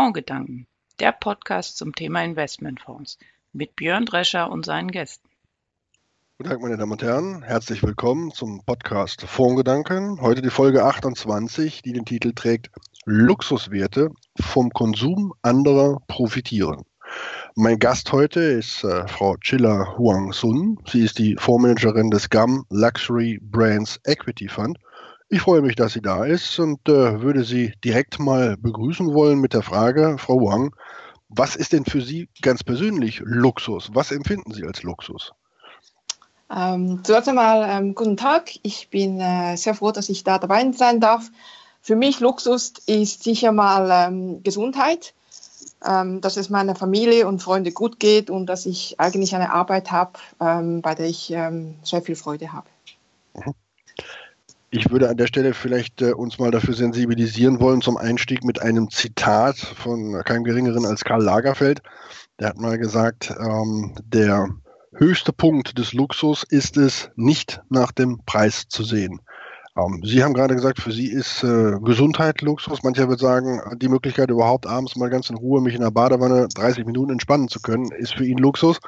Fondsgedanken, der Podcast zum Thema Investmentfonds mit Björn Drescher und seinen Gästen. Guten Tag, meine Damen und Herren. Herzlich willkommen zum Podcast Fondsgedanken. Heute die Folge 28, die den Titel trägt Luxuswerte vom Konsum anderer profitieren. Mein Gast heute ist äh, Frau Chilla Huang Sun. Sie ist die Fondsmanagerin des GAM Luxury Brands Equity Fund ich freue mich, dass sie da ist und äh, würde Sie direkt mal begrüßen wollen mit der Frage, Frau Wang, was ist denn für Sie ganz persönlich Luxus? Was empfinden Sie als Luxus? Ähm, zuerst einmal ähm, guten Tag. Ich bin äh, sehr froh, dass ich da dabei sein darf. Für mich Luxus ist sicher mal ähm, Gesundheit, ähm, dass es meiner Familie und Freunde gut geht und dass ich eigentlich eine Arbeit habe, ähm, bei der ich ähm, sehr viel Freude habe. Mhm. Ich würde an der Stelle vielleicht äh, uns mal dafür sensibilisieren wollen zum Einstieg mit einem Zitat von keinem Geringeren als Karl Lagerfeld. Der hat mal gesagt, ähm, der höchste Punkt des Luxus ist es, nicht nach dem Preis zu sehen. Ähm, Sie haben gerade gesagt, für Sie ist äh, Gesundheit Luxus. Mancher wird sagen, die Möglichkeit überhaupt abends mal ganz in Ruhe mich in der Badewanne 30 Minuten entspannen zu können, ist für ihn Luxus.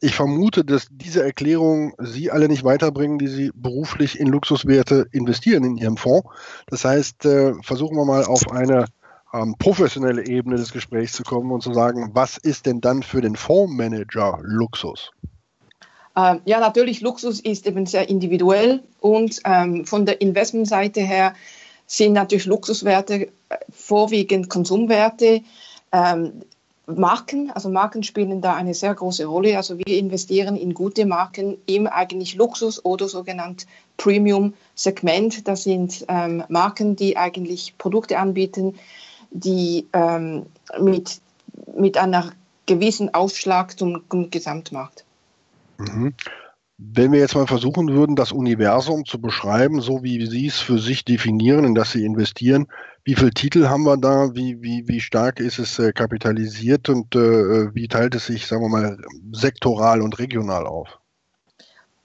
Ich vermute, dass diese Erklärung Sie alle nicht weiterbringen, die Sie beruflich in Luxuswerte investieren in Ihrem Fonds. Das heißt, äh, versuchen wir mal auf eine ähm, professionelle Ebene des Gesprächs zu kommen und zu sagen, was ist denn dann für den Fondsmanager Luxus? Ähm, ja, natürlich, Luxus ist eben sehr individuell und ähm, von der Investmentseite her sind natürlich Luxuswerte äh, vorwiegend Konsumwerte. Ähm, Marken, also Marken spielen da eine sehr große Rolle. Also wir investieren in gute Marken im eigentlich Luxus oder sogenannt Premium-Segment. Das sind ähm, Marken, die eigentlich Produkte anbieten, die ähm, mit, mit einer gewissen Aufschlag zum, zum Gesamtmarkt. Mhm. Wenn wir jetzt mal versuchen würden, das Universum zu beschreiben, so wie Sie es für sich definieren, in das Sie investieren, wie viele Titel haben wir da? Wie, wie, wie stark ist es äh, kapitalisiert und äh, wie teilt es sich, sagen wir mal, sektoral und regional auf?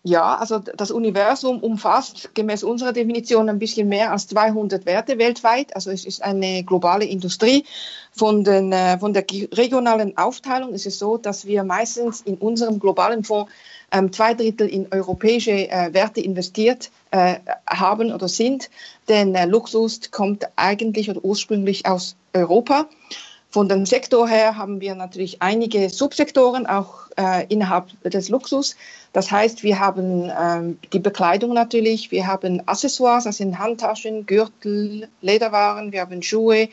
Ja, also das Universum umfasst gemäß unserer Definition ein bisschen mehr als 200 Werte weltweit. Also es ist eine globale Industrie. Von, den, äh, von der regionalen Aufteilung ist es so, dass wir meistens in unserem globalen Fonds ähm, zwei Drittel in europäische äh, Werte investiert äh, haben oder sind. Denn äh, Luxus kommt eigentlich oder ursprünglich aus Europa. Von dem Sektor her haben wir natürlich einige Subsektoren, auch äh, innerhalb des Luxus. Das heißt, wir haben ähm, die Bekleidung natürlich, wir haben Accessoires, das sind Handtaschen, Gürtel, Lederwaren, wir haben Schuhe,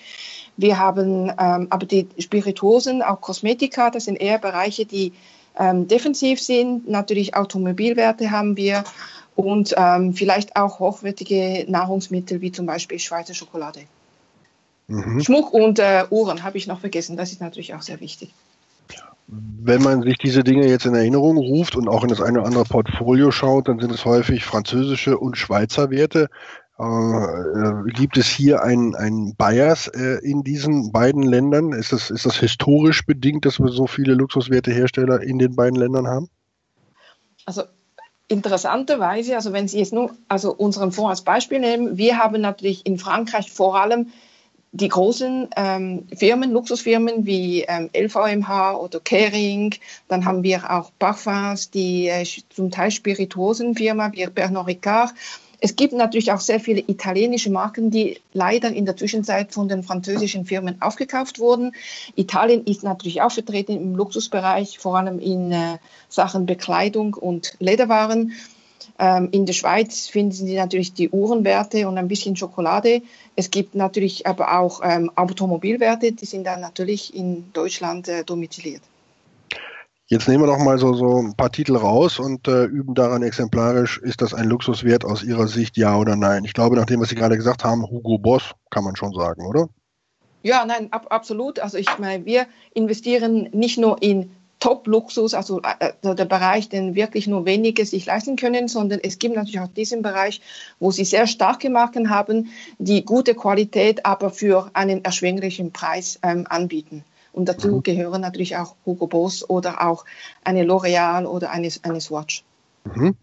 wir haben ähm, aber die Spirituosen, auch Kosmetika, das sind eher Bereiche, die ähm, defensiv sind. Natürlich Automobilwerte haben wir und ähm, vielleicht auch hochwertige Nahrungsmittel wie zum Beispiel Schweizer Schokolade. Mhm. Schmuck und äh, Uhren habe ich noch vergessen. Das ist natürlich auch sehr wichtig. Wenn man sich diese Dinge jetzt in Erinnerung ruft und auch in das eine oder andere Portfolio schaut, dann sind es häufig französische und Schweizer Werte. Äh, äh gibt es hier einen Bias äh, in diesen beiden Ländern? Ist das, ist das historisch bedingt, dass wir so viele Luxuswertehersteller in den beiden Ländern haben? Also interessanterweise, also wenn Sie jetzt nur also unseren Fonds als Beispiel nehmen, wir haben natürlich in Frankreich vor allem die großen ähm, Firmen, Luxusfirmen wie ähm, LVMH oder Kering, dann haben wir auch Parfums, die äh, zum Teil Spirituosenfirma wie Pernod Ricard. Es gibt natürlich auch sehr viele italienische Marken, die leider in der Zwischenzeit von den französischen Firmen aufgekauft wurden. Italien ist natürlich auch vertreten im Luxusbereich, vor allem in äh, Sachen Bekleidung und Lederwaren. Ähm, in der Schweiz finden Sie natürlich die Uhrenwerte und ein bisschen Schokolade. Es gibt natürlich aber auch ähm, Automobilwerte, die sind dann natürlich in Deutschland äh, domiziliert. Jetzt nehmen wir doch mal so, so ein paar Titel raus und äh, üben daran exemplarisch, ist das ein Luxuswert aus Ihrer Sicht, ja oder nein? Ich glaube, nach dem, was Sie gerade gesagt haben, Hugo Boss, kann man schon sagen, oder? Ja, nein, ab, absolut. Also ich meine, wir investieren nicht nur in Top-Luxus, also äh, der Bereich, den wirklich nur wenige sich leisten können, sondern es gibt natürlich auch diesen Bereich, wo sie sehr starke Marken haben, die gute Qualität, aber für einen erschwinglichen Preis ähm, anbieten. Und dazu mhm. gehören natürlich auch Hugo Boss oder auch eine L'Oreal oder eine, eine Swatch. Mhm.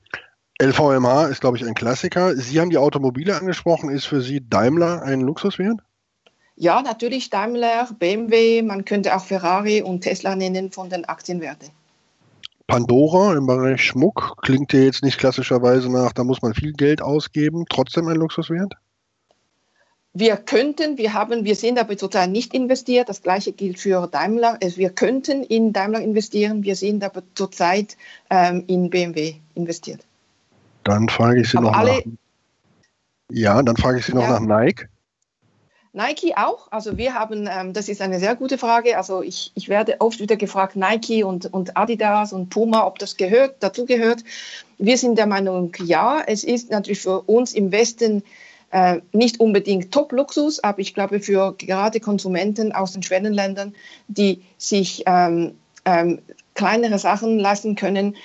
LVMH ist, glaube ich, ein Klassiker. Sie haben die Automobile angesprochen. Ist für Sie Daimler ein Luxuswert? Ja, natürlich Daimler, BMW, man könnte auch Ferrari und Tesla nennen von den Aktienwerten. Pandora im Bereich Schmuck klingt ja jetzt nicht klassischerweise nach, da muss man viel Geld ausgeben, trotzdem ein Luxuswert? Wir könnten, wir haben, wir sind aber zurzeit nicht investiert. Das gleiche gilt für Daimler. Also wir könnten in Daimler investieren, wir sind aber zurzeit ähm, in BMW investiert. Dann frage ich Sie aber noch alle, nach. Ja, dann frage ich Sie noch ja. nach Nike. Nike auch. Also wir haben, ähm, das ist eine sehr gute Frage. Also ich, ich werde oft wieder gefragt, Nike und, und Adidas und Puma, ob das gehört, dazu gehört. Wir sind der Meinung, ja. Es ist natürlich für uns im Westen äh, nicht unbedingt Top-Luxus, aber ich glaube für gerade Konsumenten aus den Schwellenländern, die sich ähm, ähm, kleinere Sachen leisten können,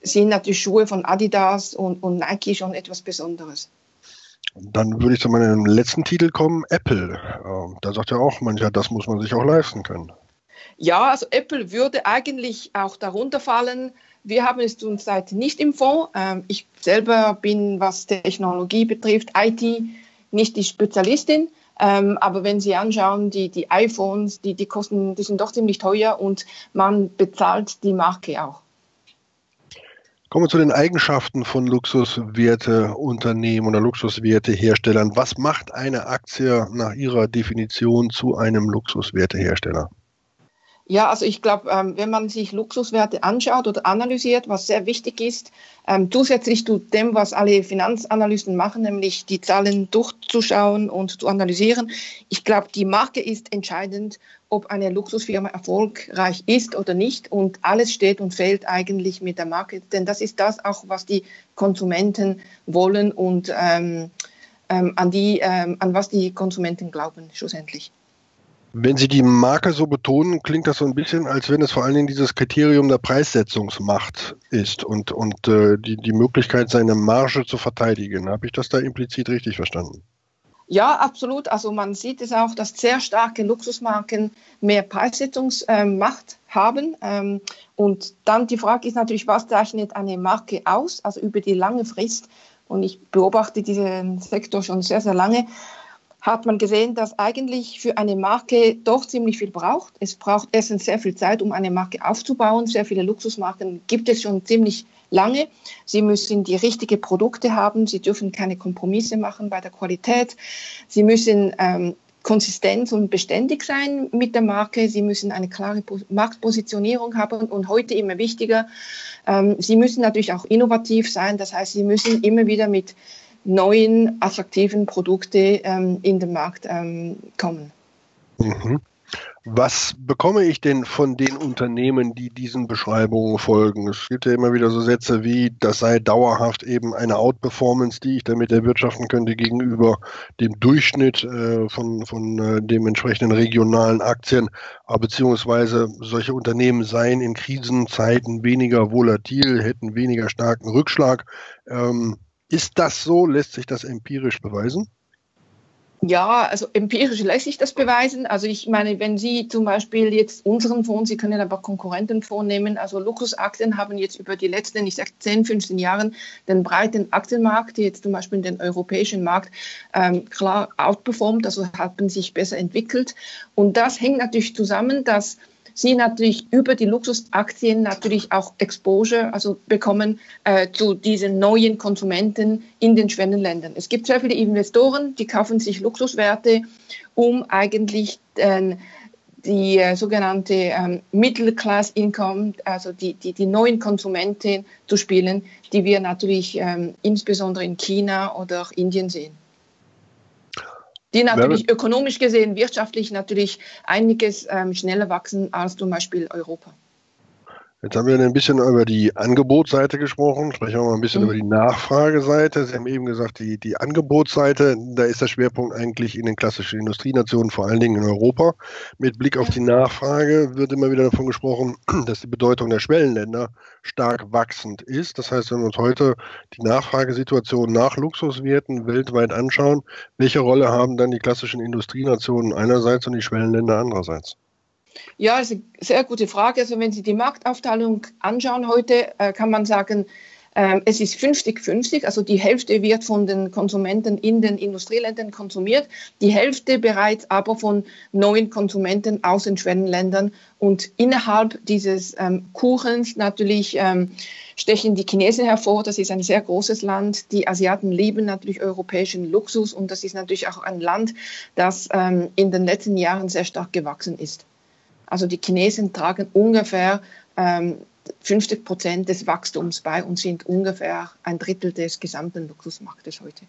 sind natürlich Schuhe von Adidas und, und Nike schon etwas Besonderes. Dann würde ich zu meinem letzten Titel kommen, Apple. Ähm, da sagt ja auch mancher, das muss man sich auch leisten können. Ja, also Apple würde eigentlich auch darunter fallen. Wir haben es zurzeit nicht im Fonds. Ähm, ich selber bin, was Technologie betrifft, IT, nicht die Spezialistin. Ähm, aber wenn Sie anschauen, die, die iPhones, die, die kosten, die sind doch ziemlich teuer und man bezahlt die Marke auch. Kommen wir zu den Eigenschaften von Luxuswerteunternehmen oder Luxuswerteherstellern. Was macht eine Aktie nach Ihrer Definition zu einem Luxuswertehersteller? Ja, also ich glaube, ähm, wenn man sich Luxuswerte anschaut oder analysiert, was sehr wichtig ist, ähm, zusätzlich zu dem, was alle Finanzanalysten machen, nämlich die Zahlen durchzuschauen und zu analysieren, ich glaube, die Marke ist entscheidend, ob eine Luxusfirma erfolgreich ist oder nicht. Und alles steht und fällt eigentlich mit der Marke, denn das ist das auch, was die Konsumenten wollen und ähm, ähm an, die, ähm, an was die Konsumenten glauben schlussendlich. Wenn Sie die Marke so betonen, klingt das so ein bisschen, als wenn es vor allen Dingen dieses Kriterium der Preissetzungsmacht ist und, und äh, die, die Möglichkeit, seine Marge zu verteidigen. Habe ich das da implizit richtig verstanden? Ja, absolut. Also man sieht es auch, dass sehr starke Luxusmarken mehr Preissetzungsmacht haben. Ähm, und dann die Frage ist natürlich, was zeichnet eine Marke aus, also über die lange Frist. Und ich beobachte diesen Sektor schon sehr, sehr lange hat man gesehen, dass eigentlich für eine Marke doch ziemlich viel braucht. Es braucht erstens sehr viel Zeit, um eine Marke aufzubauen. Sehr viele Luxusmarken gibt es schon ziemlich lange. Sie müssen die richtigen Produkte haben. Sie dürfen keine Kompromisse machen bei der Qualität. Sie müssen ähm, konsistent und beständig sein mit der Marke. Sie müssen eine klare Marktpositionierung haben und heute immer wichtiger. Ähm, sie müssen natürlich auch innovativ sein. Das heißt, sie müssen immer wieder mit neuen, attraktiven Produkte ähm, in den Markt ähm, kommen. Mhm. Was bekomme ich denn von den Unternehmen, die diesen Beschreibungen folgen? Es gibt ja immer wieder so Sätze wie, das sei dauerhaft eben eine Outperformance, die ich damit erwirtschaften könnte gegenüber dem Durchschnitt äh, von, von äh, dem entsprechenden regionalen Aktien, aber beziehungsweise solche Unternehmen seien in Krisenzeiten weniger volatil, hätten weniger starken Rückschlag. Ähm, ist das so? Lässt sich das empirisch beweisen? Ja, also empirisch lässt sich das beweisen. Also ich meine, wenn Sie zum Beispiel jetzt unseren Fonds, Sie können aber Konkurrenten vornehmen, also Luxusaktien haben jetzt über die letzten, ich sage 10, 15 Jahren den breiten Aktienmarkt, jetzt zum Beispiel den europäischen Markt, ähm, klar outperformt, also haben sich besser entwickelt. Und das hängt natürlich zusammen, dass sie natürlich über die Luxusaktien natürlich auch Exposure, also bekommen äh, zu diesen neuen Konsumenten in den Schwellenländern. Es gibt sehr viele Investoren, die kaufen sich Luxuswerte, um eigentlich äh, die äh, sogenannte ähm, Middle Class Income, also die, die, die neuen Konsumenten zu spielen, die wir natürlich ähm, insbesondere in China oder auch Indien sehen die natürlich ökonomisch gesehen, wirtschaftlich natürlich einiges ähm, schneller wachsen als zum Beispiel Europa. Jetzt haben wir ein bisschen über die Angebotsseite gesprochen, sprechen wir mal ein bisschen mhm. über die Nachfrageseite. Sie haben eben gesagt, die, die Angebotsseite, da ist der Schwerpunkt eigentlich in den klassischen Industrienationen, vor allen Dingen in Europa. Mit Blick auf die Nachfrage wird immer wieder davon gesprochen, dass die Bedeutung der Schwellenländer stark wachsend ist. Das heißt, wenn wir uns heute die Nachfragesituation nach Luxuswerten weltweit anschauen, welche Rolle haben dann die klassischen Industrienationen einerseits und die Schwellenländer andererseits? Ja, ist eine sehr gute Frage. Also wenn Sie die Marktaufteilung anschauen heute, äh, kann man sagen, Ähm, es ist 50-50, also die Hälfte wird von den Konsumenten in den Industrieländern konsumiert, die Hälfte bereits aber von neuen Konsumenten aus den Schwellenländern. Und innerhalb dieses ähm, Kuchens natürlich ähm, stechen die Chinesen hervor. Das ist ein sehr großes Land. Die Asiaten lieben natürlich europäischen Luxus und das ist natürlich auch ein Land, das ähm, in den letzten Jahren sehr stark gewachsen ist. Also die Chinesen tragen ungefähr ähm, 50 Prozent des Wachstums bei und sind ungefähr ein Drittel des gesamten Luxusmarktes heute.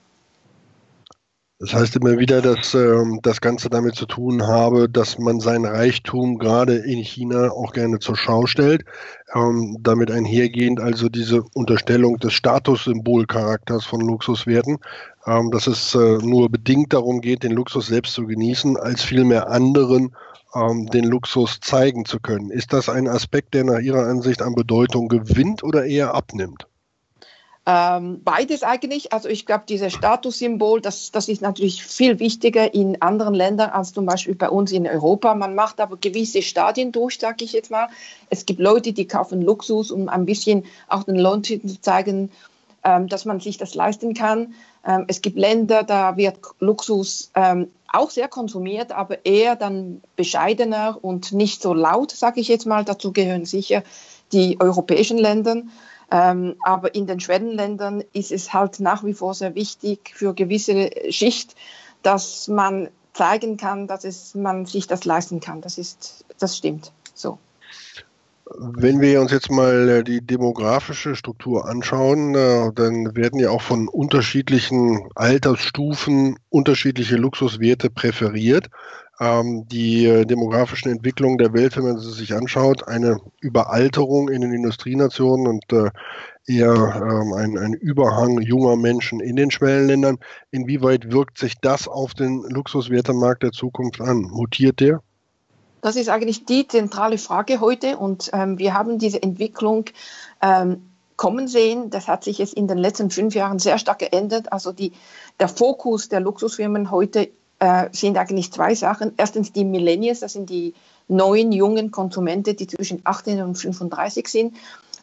Das heißt immer wieder, dass ähm, das Ganze damit zu tun habe, dass man sein Reichtum gerade in China auch gerne zur Schau stellt. Ähm, damit einhergehend also diese Unterstellung des Statussymbolcharakters von Luxuswerten, ähm, dass es äh, nur bedingt darum geht, den Luxus selbst zu genießen, als vielmehr anderen ähm, den Luxus zeigen zu können. Ist das ein Aspekt, der nach Ihrer Ansicht an Bedeutung gewinnt oder eher abnimmt? Ähm, beides eigentlich. Also ich glaube, dieses Statussymbol, das, das ist natürlich viel wichtiger in anderen Ländern als zum Beispiel bei uns in Europa. Man macht aber gewisse Stadien durch, sage ich jetzt mal. Es gibt Leute, die kaufen Luxus, um ein bisschen auch den Leuten zu zeigen, ähm, dass man sich das leisten kann. Ähm, es gibt Länder, da wird Luxus ähm, auch sehr konsumiert, aber eher dann bescheidener und nicht so laut, sage ich jetzt mal. Dazu gehören sicher die europäischen Länder. Ähm, aber in den Schwellenländern ist es halt nach wie vor sehr wichtig für gewisse Schicht, dass man zeigen kann, dass es, man sich das leisten kann. Das ist, das stimmt. So. Wenn wir uns jetzt mal äh, die demografische Struktur anschauen, äh, dann werden ja auch von unterschiedlichen Altersstufen unterschiedliche Luxuswerte präferiert. Ähm, die äh, demografischen Entwicklungen der Welt, wenn man sie sich anschaut, eine Überalterung in den Industrienationen und eher ähm, ein, ein Überhang junger Menschen in den Schwellenländern. Inwieweit wirkt sich das auf den Luxuswertemarkt der Zukunft an? Mutiert der? Das ist eigentlich die zentrale Frage heute und ähm, wir haben diese Entwicklung ähm, kommen sehen. Das hat sich jetzt in den letzten fünf Jahren sehr stark geändert. Also die, der Fokus der Luxusfirmen heute äh, sind eigentlich zwei Sachen. Erstens die Millennials, das sind die neuen jungen Konsumenten, die zwischen 18 und 35 sind.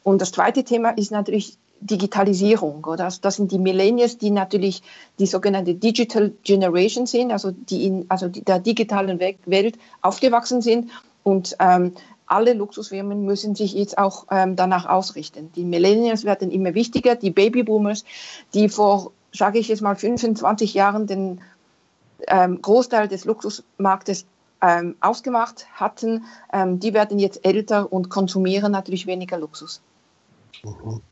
Und das zweite Thema ist natürlich Digitalisierung. Oder? Also das sind die Millennials, die natürlich die sogenannte Digital Generation sind, also die in also die der digitalen Welt aufgewachsen sind. Und ähm, alle Luxusfirmen müssen sich jetzt auch ähm, danach ausrichten. Die Millennials werden immer wichtiger, die Babyboomers, die vor, sage ich jetzt mal, 25 Jahren den ähm, Großteil des Luxusmarktes ähm, ausgemacht hatten, ähm, die werden jetzt älter und konsumieren natürlich weniger Luxus. Mhm.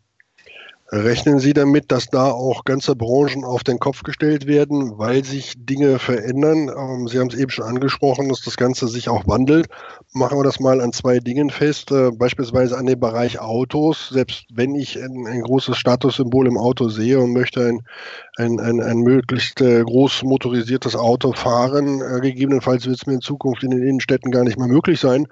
Rechnen Sie damit, dass da auch ganze Branchen auf den Kopf gestellt werden, weil sich Dinge verändern? Ähm, Sie haben es eben schon angesprochen, dass das Ganze sich auch wandelt. Machen wir das mal an zwei Dingen fest, äh, beispielsweise an dem Bereich Autos. Selbst wenn ich ein, ein großes Statussymbol im Auto sehe und möchte ein, ein, ein, ein möglichst äh, groß motorisiertes Auto fahren, äh, gegebenenfalls wird es mir in Zukunft in den Innenstädten gar nicht mehr möglich sein,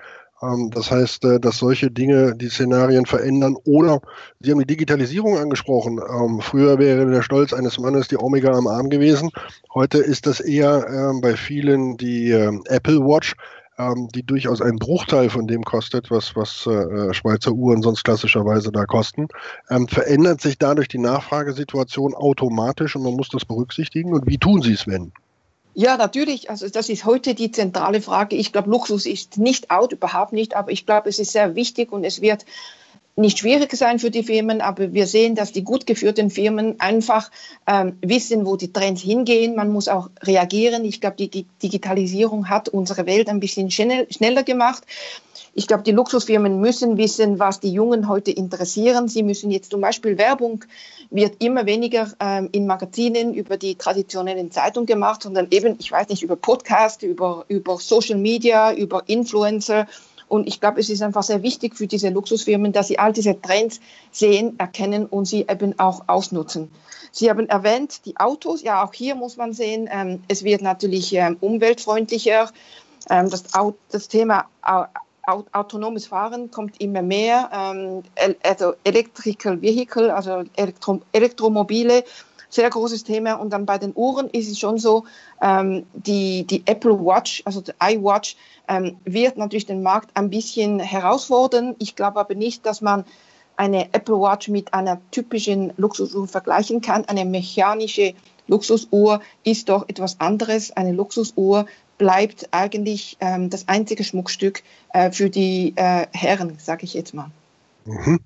das heißt, äh, dass solche Dinge die Szenarien verändern. Oder Sie haben die Digitalisierung angesprochen. Ähm, früher wäre der Stolz eines Mannes die Omega am Arm gewesen. Heute ist das eher ähm, bei vielen die Apple Watch die durchaus einen Bruchteil von dem kostet, was, was äh, Schweizer Uhren sonst klassischerweise da kosten, ähm, verändert sich dadurch die Nachfragesituation automatisch und man muss das berücksichtigen. Und wie tun Sie es, wenn? Ja, natürlich. Also das ist heute die zentrale Frage. Ich glaube, Luxus ist nicht out, überhaupt nicht, aber ich glaube, es ist sehr wichtig und es wird nicht schwierig sein für die Firmen, aber wir sehen, dass die gut geführten Firmen einfach ähm, wissen, wo die Trends hingehen. Man muss auch reagieren. Ich glaube, die, Digitalisierung hat unsere Welt ein bisschen schnell, schneller gemacht. Ich glaube, die Luxusfirmen müssen wissen, was die Jungen heute interessieren. Sie müssen jetzt zum Beispiel Werbung wird immer weniger ähm, in Magazinen über die traditionellen Zeitungen gemacht, sondern eben, ich weiß nicht, über Podcast, über, über Social Media, über Influencer. Und ich glaube, es ist einfach sehr wichtig für diese Luxusfirmen, dass sie all diese Trends sehen, erkennen und sie eben auch ausnutzen. Sie haben erwähnt, die Autos. Ja, auch hier muss man sehen, ähm, es wird natürlich ähm, umweltfreundlicher. Ähm, das, das Thema autonomes Fahren kommt immer mehr, ähm, also Electrical Vehicle, also Elektro Elektromobile, sehr großes Thema. Und dann bei den Uhren ist es schon so, ähm, die, die Apple Watch, also die iWatch, ähm, wird natürlich den Markt ein bisschen herausfordern. Ich glaube aber nicht, dass man eine Apple Watch mit einer typischen Luxusuhr vergleichen kann. Eine mechanische Luxusuhr ist doch etwas anderes. Eine Luxusuhr bleibt eigentlich ähm, das einzige Schmuckstück äh, für die äh, Herren, sage ich jetzt mal. Mhm.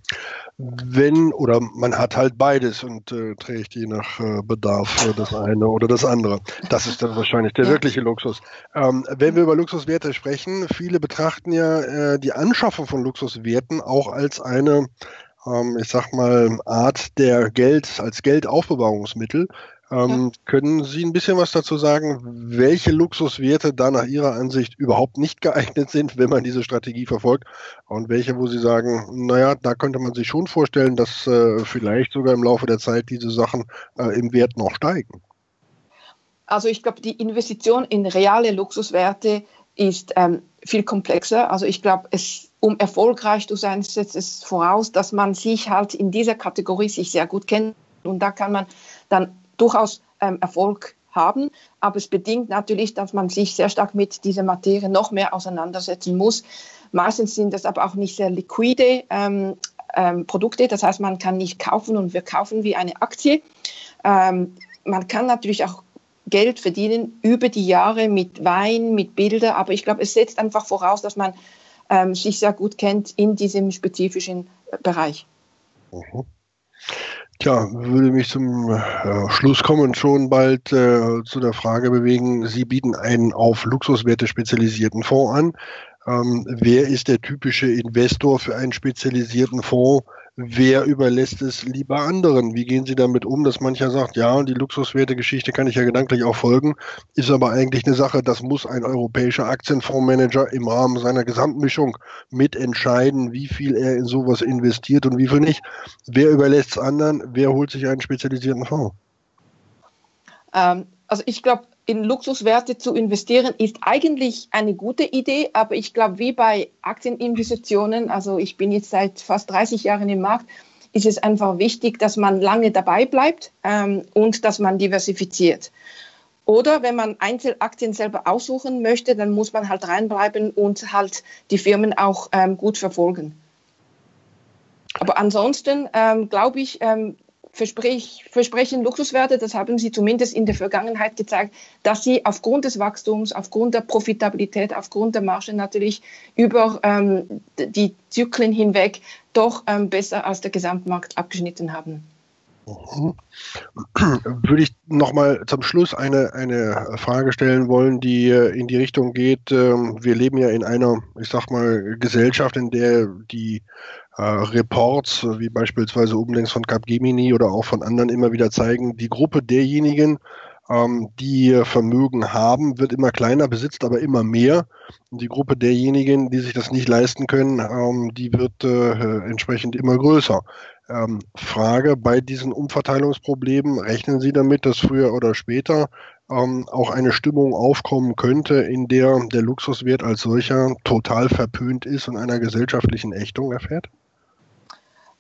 Wenn oder man hat halt beides und äh, trägt je nach äh, Bedarf das eine oder das andere. Das ist dann wahrscheinlich der ja. wirkliche Luxus. Ähm, wenn wir über Luxuswerte sprechen, viele betrachten ja äh, die Anschaffung von Luxuswerten auch als eine, ähm, ich sag mal, Art der Geld, als Geldaufbewahrungsmittel. Ähm, ja. Können Sie ein bisschen was dazu sagen, welche Luxuswerte da nach Ihrer Ansicht überhaupt nicht geeignet sind, wenn man diese Strategie verfolgt? Und welche, wo Sie sagen, naja, da könnte man sich schon vorstellen, dass äh, vielleicht sogar im Laufe der Zeit diese Sachen äh, im Wert noch steigen? Also ich glaube, die Investition in reale Luxuswerte ist ähm, viel komplexer. Also ich glaube, es um erfolgreich zu sein, setzt es voraus, dass man sich halt in dieser Kategorie sich sehr gut kennt. Und da kann man dann durchaus ähm, Erfolg haben. Aber es bedingt natürlich, dass man sich sehr stark mit dieser Materie noch mehr auseinandersetzen muss. Meistens sind das aber auch nicht sehr liquide ähm, ähm, Produkte. Das heißt, man kann nicht kaufen und wir kaufen wie eine Aktie. Ähm, man kann natürlich auch Geld verdienen über die Jahre mit Wein, mit Bildern. Aber ich glaube, es setzt einfach voraus, dass man ähm, sich sehr gut kennt in diesem spezifischen äh, Bereich. Mhm. Tja, würde mich zum äh, Schluss kommen schon bald äh, zu der Frage bewegen, Sie bieten einen auf Luxuswerte spezialisierten Fonds an. Ähm, wer ist der typische Investor für einen spezialisierten Fonds? Wer überlässt es lieber anderen? Wie gehen Sie damit um, dass mancher sagt, ja, die Luxuswerte-Geschichte kann ich ja gedanklich auch folgen, ist aber eigentlich eine Sache, das muss ein europäischer Aktienfondsmanager im Rahmen seiner Gesamtmischung mitentscheiden, wie viel er in sowas investiert und wie viel nicht. Wer überlässt es anderen? Wer holt sich einen spezialisierten Fonds? Ähm, also ich glaube, in Luxuswerte zu investieren, ist eigentlich eine gute Idee, aber ich glaube, wie bei Aktieninvestitionen, also ich bin jetzt seit fast 30 Jahren im Markt, ist es einfach wichtig, dass man lange dabei bleibt ähm, und dass man diversifiziert. Oder wenn man Einzelaktien selber aussuchen möchte, dann muss man halt reinbleiben und halt die Firmen auch ähm, gut verfolgen. Aber ansonsten ähm, glaube ich, ähm, versprech, versprechen Luxuswerte, das haben sie zumindest in der Vergangenheit gezeigt, dass sie aufgrund des Wachstums, aufgrund der Profitabilität, aufgrund der Marge natürlich über ähm, die Zyklen hinweg doch ähm, besser als der Gesamtmarkt abgeschnitten haben. Mhm. Würde ich nochmal zum Schluss eine, eine Frage stellen wollen, die äh, in die Richtung geht. Ähm, wir leben ja in einer, ich sag mal, Gesellschaft, in der die äh, Reports, wie beispielsweise oben von Capgemini oder auch von anderen immer wieder zeigen, die Gruppe derjenigen, ähm, die Vermögen haben, wird immer kleiner, besitzt aber immer mehr. Und die Gruppe derjenigen, die sich das nicht leisten können, ähm, die wird äh, entsprechend immer größer. Ähm, Frage bei diesen Umverteilungsproblemen, rechnen Sie damit, dass früher oder später ähm, auch eine Stimmung aufkommen könnte, in der der Luxuswert als solcher total verpönt ist und einer gesellschaftlichen Ächtung erfährt?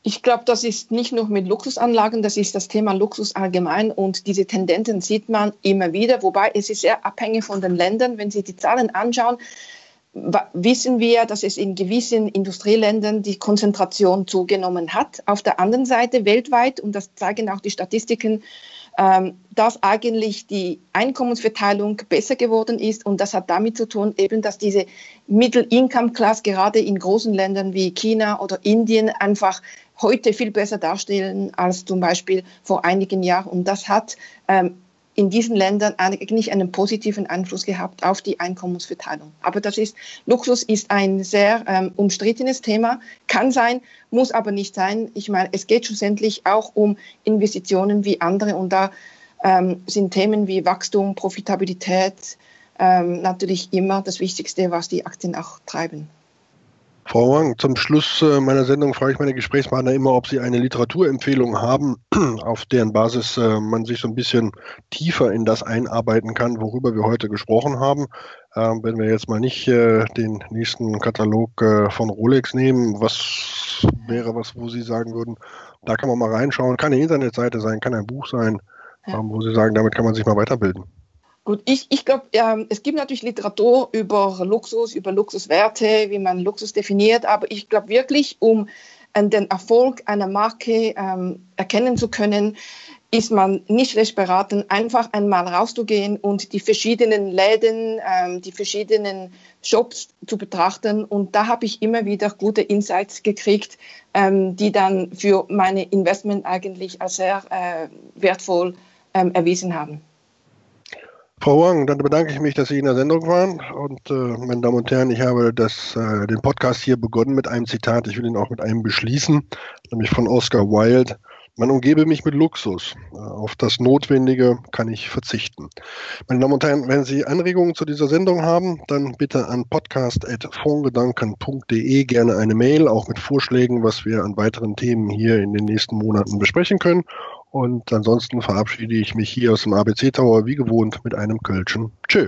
Ich glaube, das ist nicht nur mit Luxusanlagen, das ist das Thema Luxus allgemein und diese Tendenzen sieht man immer wieder, wobei es ist sehr abhängig von den Ländern. Wenn Sie die Zahlen anschauen, wissen wir, dass es in gewissen Industrieländern die Konzentration zugenommen hat. Auf der anderen Seite weltweit, und das zeigen auch die Statistiken, ähm, dass eigentlich die Einkommensverteilung besser geworden ist. Und das hat damit zu tun, eben, dass diese Middle-Income-Class gerade in großen Ländern wie China oder Indien einfach heute viel besser darstellen als zum Beispiel vor einigen Jahren. Und das hat ähm, in diesen Ländern eigentlich einen positiven Einfluss gehabt auf die Einkommensverteilung. Aber das ist, Luxus ist ein sehr ähm, umstrittenes Thema, kann sein, muss aber nicht sein. Ich meine, es geht schlussendlich auch um Investitionen wie andere und da ähm, sind Themen wie Wachstum, Profitabilität ähm, natürlich immer das Wichtigste, was die Aktien auch treiben. Frau Wang, zum Schluss äh, meiner Sendung frage ich meine Gesprächspartner immer, ob sie eine Literaturempfehlung haben, auf deren Basis äh, man sich so ein bisschen tiefer in das einarbeiten kann, worüber wir heute gesprochen haben. Ähm, wenn wir jetzt mal nicht äh, den nächsten Katalog von Rolex nehmen, was wäre was, wo Sie sagen würden, da kann man mal reinschauen, kann eine Internetseite sein, kann ein Buch sein. Ähm, wo Sie sagen, damit kann man sich mal weiterbilden. Gut, ich, ich glaube, ähm, es gibt natürlich Literatur über Luxus, über Luxuswerte, wie man Luxus definiert, aber ich glaube wirklich, um den Erfolg einer Marke ähm, erkennen zu können, ist man nicht schlecht beraten, einfach einmal rauszugehen und die verschiedenen Läden, ähm, die verschiedenen Shops zu betrachten. Und da habe ich immer wieder gute Insights gekriegt, ähm, die dann für meine Investment eigentlich als sehr äh, wertvoll ähm, erwiesen haben. Frau Wang, dann bedanke ich mich, dass Sie in der Sendung waren. Und äh, meine Damen und Herren, ich habe das, äh, den Podcast hier begonnen mit einem Zitat. Ich will ihn auch mit einem beschließen, nämlich von Oscar Wilde. Man umgebe mich mit Luxus. Äh, auf das Notwendige kann ich verzichten. Meine Damen und Herren, wenn Sie Anregungen zu dieser Sendung haben, dann bitte an podcast.fondgedanken.de gerne eine Mail, auch mit Vorschlägen, was wir an weiteren Themen hier in den nächsten Monaten besprechen können. Und ansonsten verabschiede ich mich hier aus dem ABC Tower wie gewohnt mit einem Kölschen. Tschö.